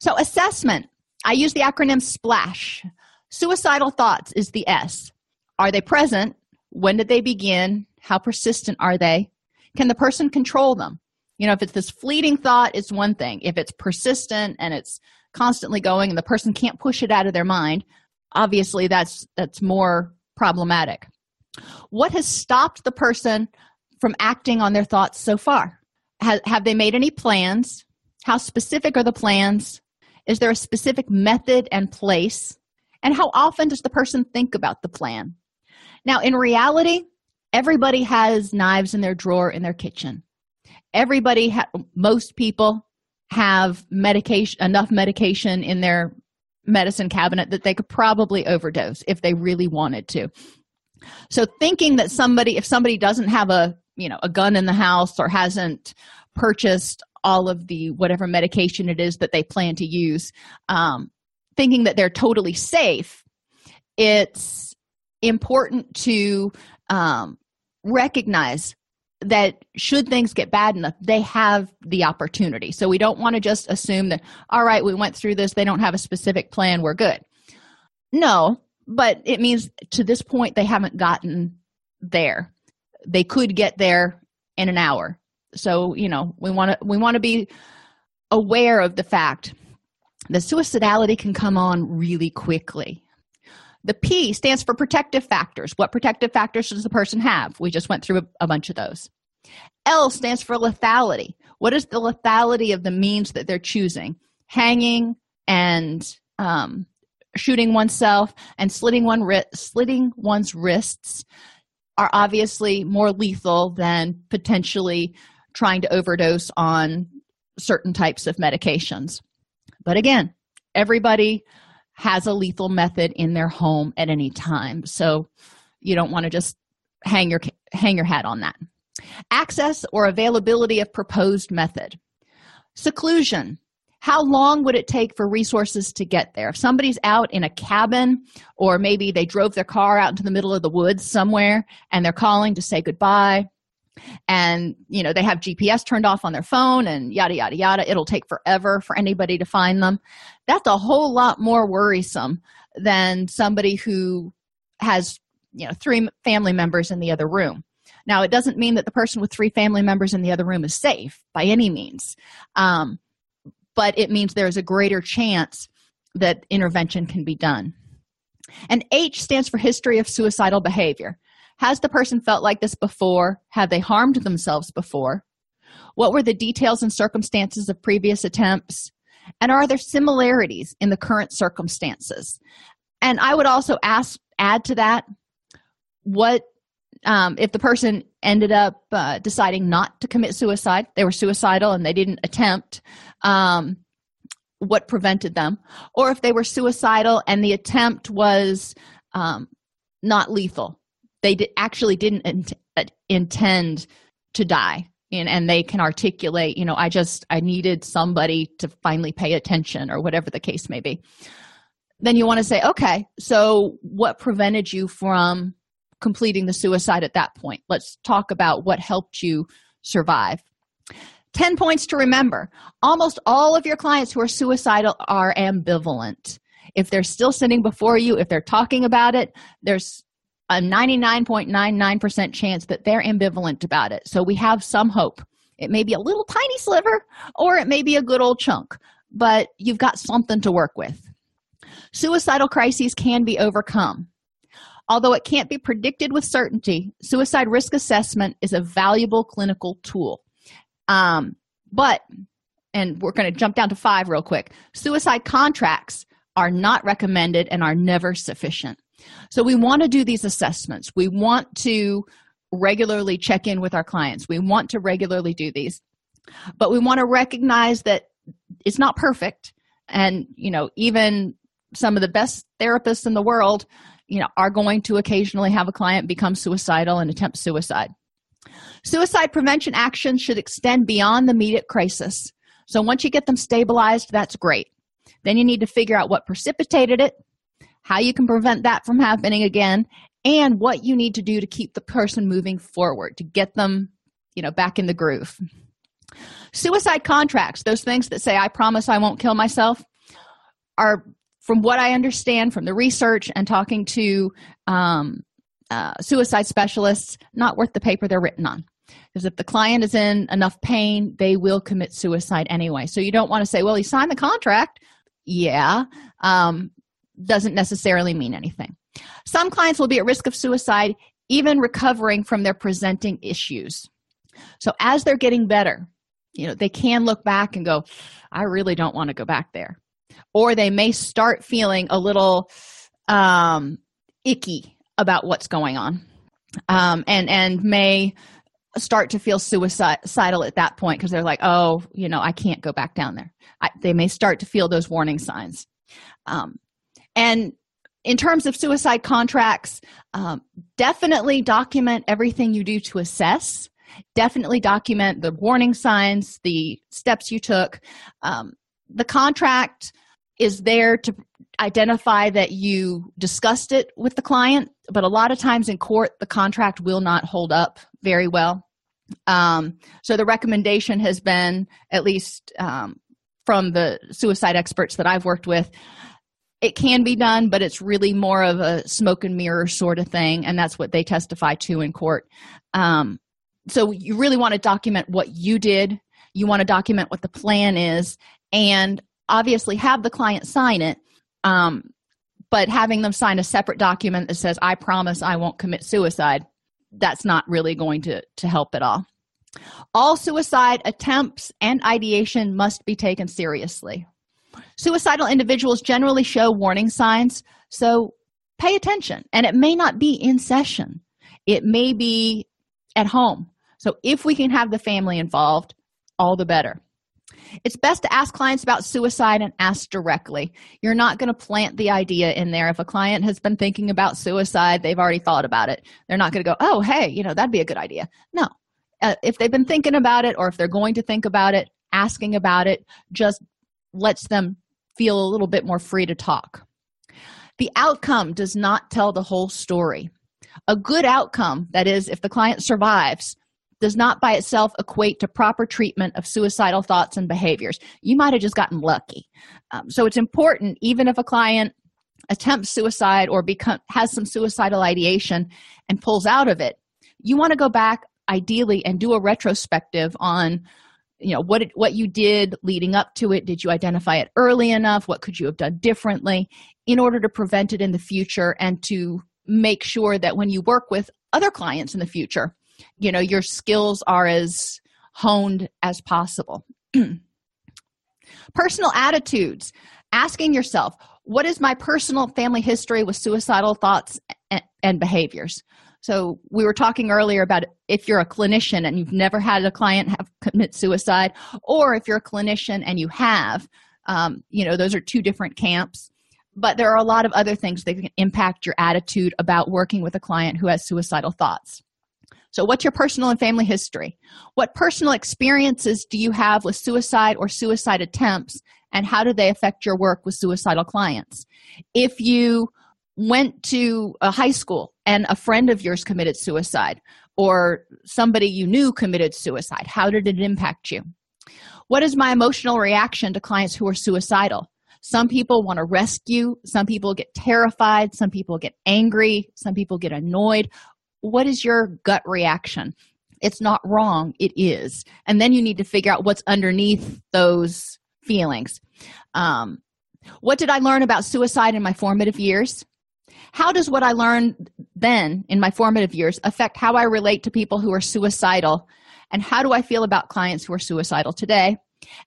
So assessment i use the acronym splash. Suicidal thoughts is the s. Are they present? When did they begin? How persistent are they? Can the person control them? You know if it's this fleeting thought it's one thing. If it's persistent and it's constantly going and the person can't push it out of their mind obviously that's that's more problematic. What has stopped the person from acting on their thoughts so far? Have, have they made any plans how specific are the plans? Is there a specific method and place? And how often does the person think about the plan? Now in reality everybody has knives in their drawer in their kitchen. Everybody ha- most people have medication enough medication in their medicine cabinet that they could probably overdose if they really wanted to. So thinking that somebody if somebody doesn't have a you know a gun in the house or hasn't purchased all of the whatever medication it is that they plan to use. Um, thinking that they're totally safe it's important to um, recognize that should things get bad enough they have the opportunity. So we don't want to just assume that all right we went through this they don't have a specific plan we're good. No but it means to this point they haven't gotten there. They could get there in an hour so you know we want to we want to be aware of the fact that suicidality can come on really quickly the P stands for protective factors. What protective factors does the person have? We just went through a, a, bunch of those. L stands for lethality. What is the lethality of the means that they're choosing? Hanging and um, shooting oneself and slitting one ri- slitting one's wrists are obviously more lethal than potentially trying to overdose on certain types of medications. But again, everybody has a lethal method in their home at any time. So you don't want to just hang your hang your hat on that. Access or availability of proposed method. Seclusion. How long would it take for resources to get there? If somebody's out in a cabin or maybe they drove their car out into the middle of the woods somewhere and they're calling to say goodbye and you know they have gps turned off on their phone and yada yada yada. It'll take forever for anybody to find them. That's a whole lot more worrisome than somebody who has you know three family members in the other room. Now it doesn't mean that the person with three family members in the other room is safe by any means. Um, but it means there's a greater chance that intervention can be done. And h stands for history of suicidal behavior has the person felt like this before? Have they harmed themselves before? What were the details and circumstances of previous attempts? And are there similarities in the current circumstances? And I would also ask, add to that, what um, if the person ended up uh, deciding not to commit suicide, they were suicidal and they didn't attempt, um, what prevented them? Or if they were suicidal and the attempt was um, not lethal, they d- actually didn't int- uh, intend to die. And, and they can articulate you know i just i needed somebody to finally pay attention or whatever the case may be. Then you want to say okay so what prevented you from completing the suicide at that point? Let's talk about what helped you survive. 10 points to remember. Almost all of your clients who are suicidal are ambivalent. If they're still sitting before you if they're talking about it there's a 99.99% chance that they're ambivalent about it. So we have some hope. It may be a little tiny sliver or it may be a good old chunk, but you've got something to work with. Suicidal crises can be overcome. Although it can't be predicted with certainty, suicide risk assessment is a valuable clinical tool. Um, but, and we're going to jump down to five real quick suicide contracts are not recommended and are never sufficient. So we want to do these assessments. We want to regularly check in with our clients. We want to regularly do these. But we want to recognize that it's not perfect and you know even some of the best therapists in the world you know are going to occasionally have a client become suicidal and attempt suicide suicide prevention actions should extend beyond the immediate crisis so once you get them stabilized that's great then you need to figure out what precipitated it how you can prevent that from happening again and what you need to do to keep the person moving forward to get them you know back in the groove. Suicide contracts those things that say i promise i won't kill myself are from what i understand from the research and talking to um, uh, suicide specialists not worth the paper they're written on. Because if the client is in enough pain they will commit suicide anyway. So you don't want to say well he signed the contract. Yeah um, doesn't necessarily mean anything. Some clients will be at risk of suicide even recovering from their presenting issues. So as they're getting better you know they can look back and go i really don't want to go back there. Or they may start feeling a little um, icky about what's going on um, and and may start to feel suicidal at that point because they're like oh you know i can't go back down there. I, they may start to feel those warning signs. Um, and in terms of suicide contracts um, definitely document everything you do to assess. Definitely document the warning signs the steps you took. Um, the contract is there to identify that you discussed it with the client but a lot of times in court the contract will not hold up very well. Um, so the recommendation has been at least um, from the suicide experts that i've worked with it can be done but it's really more of a smoke and mirror sort of thing and that's what they testify to in court. Um, so you really want to document what you did. You want to document what the plan is and obviously have the client sign it um, but having them sign a separate document that says i promise i won't commit suicide that's not really going to to help at all. All suicide attempts and ideation must be taken seriously suicidal individuals generally show warning signs so pay attention and it may not be in session it may be at home so if we can have the family involved all the better it's best to ask clients about suicide and ask directly. You're not going to plant the idea in there. If a client has been thinking about suicide, they've already thought about it. They're not going to go, oh, hey, you know, that'd be a good idea. No. Uh, if they've been thinking about it or if they're going to think about it, asking about it just lets them feel a little bit more free to talk. The outcome does not tell the whole story. A good outcome, that is, if the client survives, does not by itself equate to proper treatment of suicidal thoughts and behaviors. You might have just gotten lucky. Um, so it's important, even if a client attempts suicide or become has some suicidal ideation and pulls out of it, you want to go back ideally and do a retrospective on you know what it, what you did leading up to it. Did you identify it early enough? What could you have done differently in order to prevent it in the future and to make sure that when you work with other clients in the future you know your skills are as honed as possible? Personal attitudes. Asking yourself what is my personal family history with suicidal thoughts and, and behaviors so we were talking earlier about if you're a clinician and you've never had a client have commit suicide or if you're a clinician and you have um, you know those are two different camps but there are a lot of other things that can impact your attitude about working with a client who has suicidal thoughts so, what's your personal and family history? What personal experiences do you have with suicide or suicide attempts, and how do they affect your work with suicidal clients? If you went to a high school and a friend of yours committed suicide, or somebody you knew committed suicide, how did it impact you? What is my emotional reaction to clients who are suicidal? Some people want to rescue, some people get terrified, some people get angry, some people get annoyed, what is your gut reaction? It's not wrong it is. And then you need to figure out what's underneath those feelings. Um, what did i learn about suicide in my formative years how does what i learned then in my formative years affect how i relate to people who are suicidal and how do i feel about clients who are suicidal today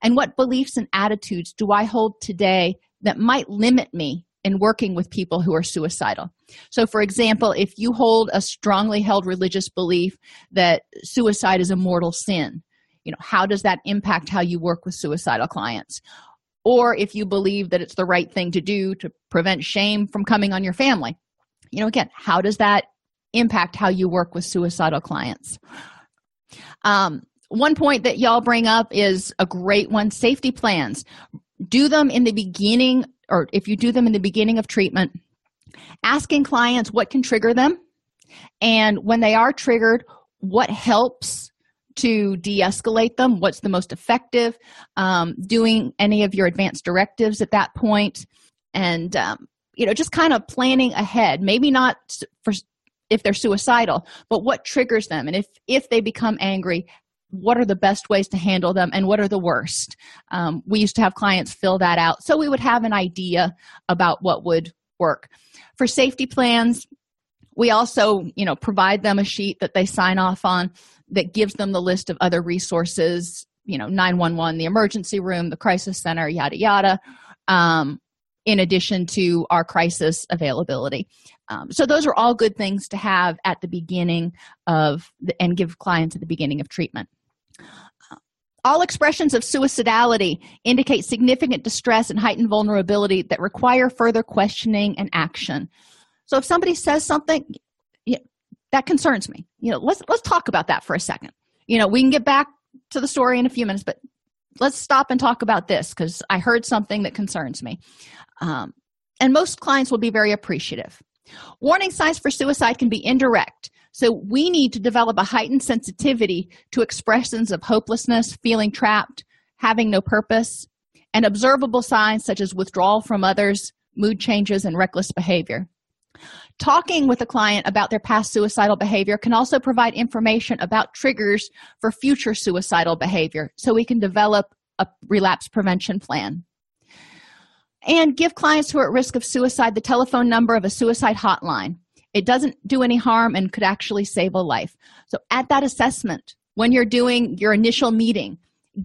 and what beliefs and attitudes do i hold today that might limit me in working with people who are suicidal. So, for example, if you hold a strongly held religious belief that suicide is a mortal sin, you know, how does that impact how you work with suicidal clients? Or if you believe that it's the right thing to do to prevent shame from coming on your family, you know, again, how does that impact how you work with suicidal clients? Um, one point that y'all bring up is a great one safety plans. Do them in the beginning or if you do them in the beginning of treatment, asking clients what can trigger them and when they are triggered, what helps to de escalate them, what's the most effective, um, doing any of your advanced directives at that point, and um, you know, just kind of planning ahead. Maybe not for if they're suicidal but what triggers them? And if if they become angry what are the best ways to handle them and what are the worst? Um, we used to have clients fill that out so we would have an idea about what would work. For safety plans we also you know provide them a sheet that they sign off on that gives them the list of other resources you know 911 the emergency room the crisis center yada yada um, in addition to our crisis availability. Um, so those are all good things to have at the beginning of the, and give clients at the beginning of treatment. All expressions of suicidality indicate significant distress and heightened vulnerability that require further questioning and action so if somebody says something that concerns me. You know let's let's talk about that for a second. You know we can get back to the story in a few minutes but let's stop and talk about this because i heard something that concerns me. Um, and most clients will be very appreciative. Warning signs for suicide can be indirect. So we need to develop a heightened sensitivity to expressions of hopelessness feeling trapped having no purpose and observable signs such as withdrawal from others mood changes and reckless behavior Talking with a client about their past suicidal behavior can also provide information about triggers for future suicidal behavior so we can develop a relapse prevention plan. And give clients who are at risk of suicide the telephone number of a suicide hotline. It doesn't do any harm and could actually save a life. So, at that assessment, when you're doing your initial meeting,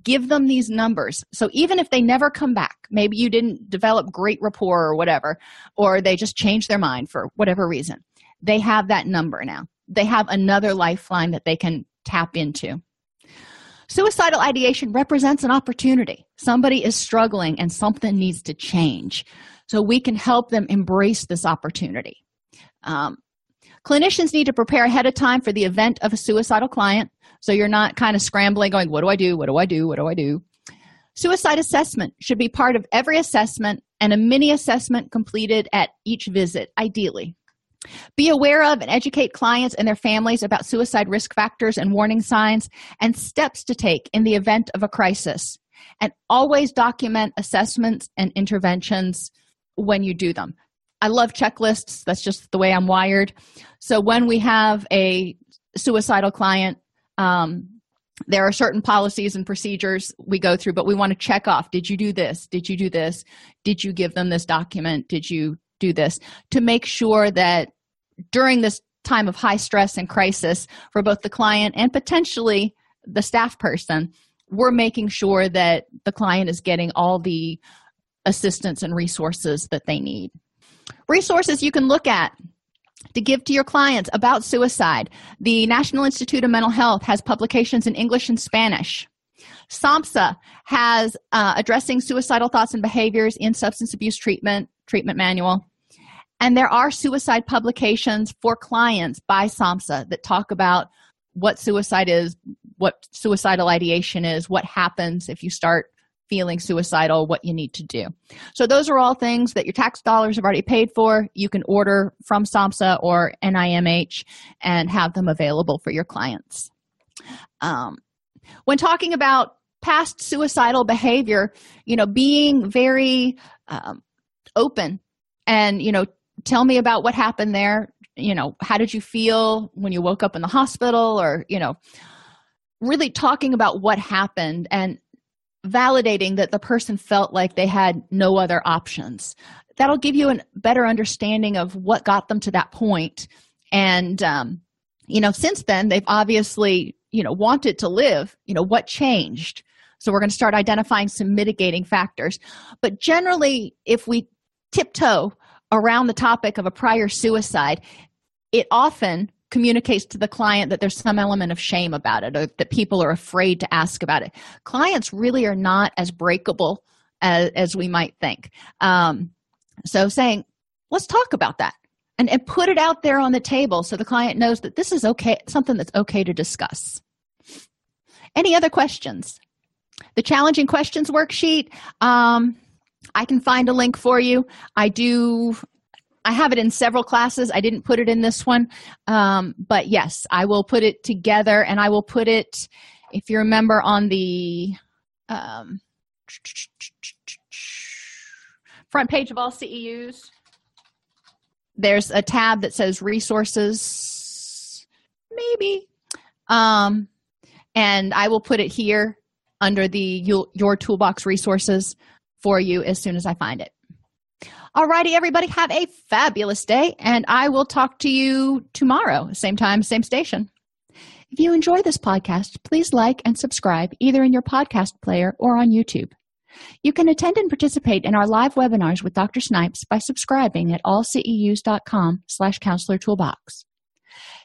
give them these numbers. So even if they never come back maybe you didn't develop great rapport or whatever or they just changed their mind for whatever reason they have that number now. They have another lifeline that they can tap into. Suicidal ideation represents an opportunity. Somebody is struggling and something needs to change. So we can help them embrace this opportunity. Um, clinicians need to prepare ahead of time for the event of a suicidal client so you're not kind of scrambling going what do i do? What do i do? What do i do? Suicide assessment should be part of every assessment and a mini assessment completed at each visit ideally. Be aware of and educate clients and their families about suicide risk factors and warning signs and steps to take in the event of a crisis. And always document assessments and interventions when you do them. I love checklists. That's just the way i'm wired. So when we have a suicidal client um, there are certain policies and procedures we go through but we want to check off did you do this? Did you do this? Did you give them this document? Did you do this? To make sure that during this time of high stress and crisis for both the client and potentially the staff person we're making sure that the client is getting all the assistance and resources that they need. Resources you can look at to give to your clients about suicide. The National Institute of Mental Health has publications in English and Spanish. SAMHSA has uh, addressing suicidal thoughts and behaviors in substance abuse treatment treatment manual. And there are suicide publications for clients by SAMHSA that talk about what suicide is, what suicidal ideation is, what happens if you start feeling suicidal, what you need to do. So, those are all things that your tax dollars have already paid for. You can order from SAMHSA or NIMH and have them available for your clients. Um, when talking about past suicidal behavior, you know, being very um, open and, you know, tell me about what happened there. You know, how did you feel when you woke up in the hospital or, you know, really talking about what happened and validating that the person felt like they had no other options. That'll give you a better understanding of what got them to that point. And um, you know since then they've obviously you know wanted to live. You know what changed? So we're going to start identifying some mitigating factors. But generally if we tiptoe around the topic of a prior suicide it often communicates to the client that there's some element of shame about it or that people are afraid to ask about it. Clients really are not as breakable as, as we might think. Um, so saying let's talk about that and, and put it out there on the table so the client knows that this is okay something that's okay to discuss. Any other questions? The challenging questions worksheet um, i can find a link for you. I do I have it in several classes. I didn't put it in this one. Um, but yes, I will put it together and I will put it, if you remember, on the um, front page of all CEUs. There's a tab that says resources maybe. Um, and I will put it here under the your, your toolbox resources for you as soon as I find it. Alrighty, everybody, have a fabulous day, and I will talk to you tomorrow, same time, same station. If you enjoy this podcast, please like and subscribe either in your podcast player or on YouTube. You can attend and participate in our live webinars with Dr. Snipes by subscribing at allceus.com slash counselor toolbox.